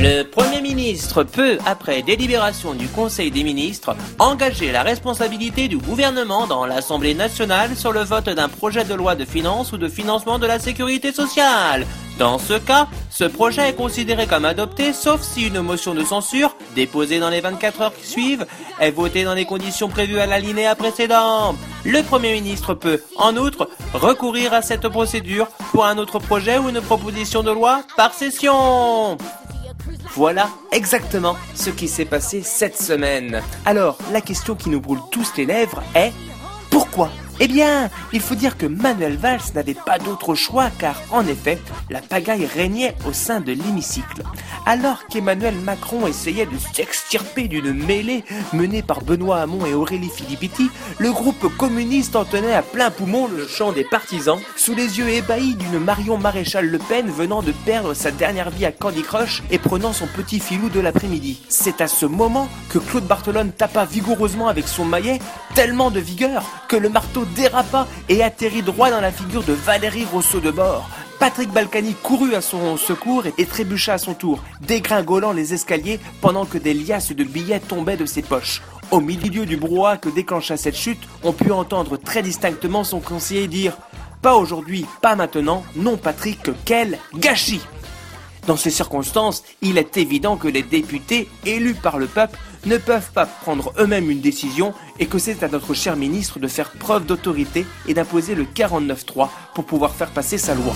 Le Premier ministre peut, après délibération du Conseil des ministres, engager la responsabilité du gouvernement dans l'Assemblée nationale sur le vote d'un projet de loi de finances ou de financement de la sécurité sociale. Dans ce cas, ce projet est considéré comme adopté sauf si une motion de censure, déposée dans les 24 heures qui suivent, est votée dans les conditions prévues à l'alinéa précédent. Le Premier ministre peut, en outre, recourir à cette procédure pour un autre projet ou une proposition de loi par session. Voilà exactement ce qui s'est passé cette semaine. Alors, la question qui nous brûle tous les lèvres est eh bien, il faut dire que Manuel Valls n'avait pas d'autre choix car, en effet, la pagaille régnait au sein de l'hémicycle. Alors qu'Emmanuel Macron essayait de s'extirper d'une mêlée menée par Benoît Hamon et Aurélie Filippetti, le groupe communiste en tenait à plein poumon le chant des partisans, sous les yeux ébahis d'une Marion Maréchal Le Pen venant de perdre sa dernière vie à Candy Crush et prenant son petit filou de l'après-midi. C'est à ce moment que Claude Barthelone tapa vigoureusement avec son maillet, tellement de vigueur que le marteau dérapa et atterrit droit dans la figure de Valérie Rousseau de bord. Patrick Balkany courut à son secours et trébucha à son tour, dégringolant les escaliers pendant que des liasses de billets tombaient de ses poches. Au milieu du brouhaha que déclencha cette chute, on put entendre très distinctement son conseiller dire Pas aujourd'hui, pas maintenant, non Patrick, quel gâchis dans ces circonstances, il est évident que les députés élus par le peuple ne peuvent pas prendre eux-mêmes une décision et que c'est à notre cher ministre de faire preuve d'autorité et d'imposer le 49-3 pour pouvoir faire passer sa loi.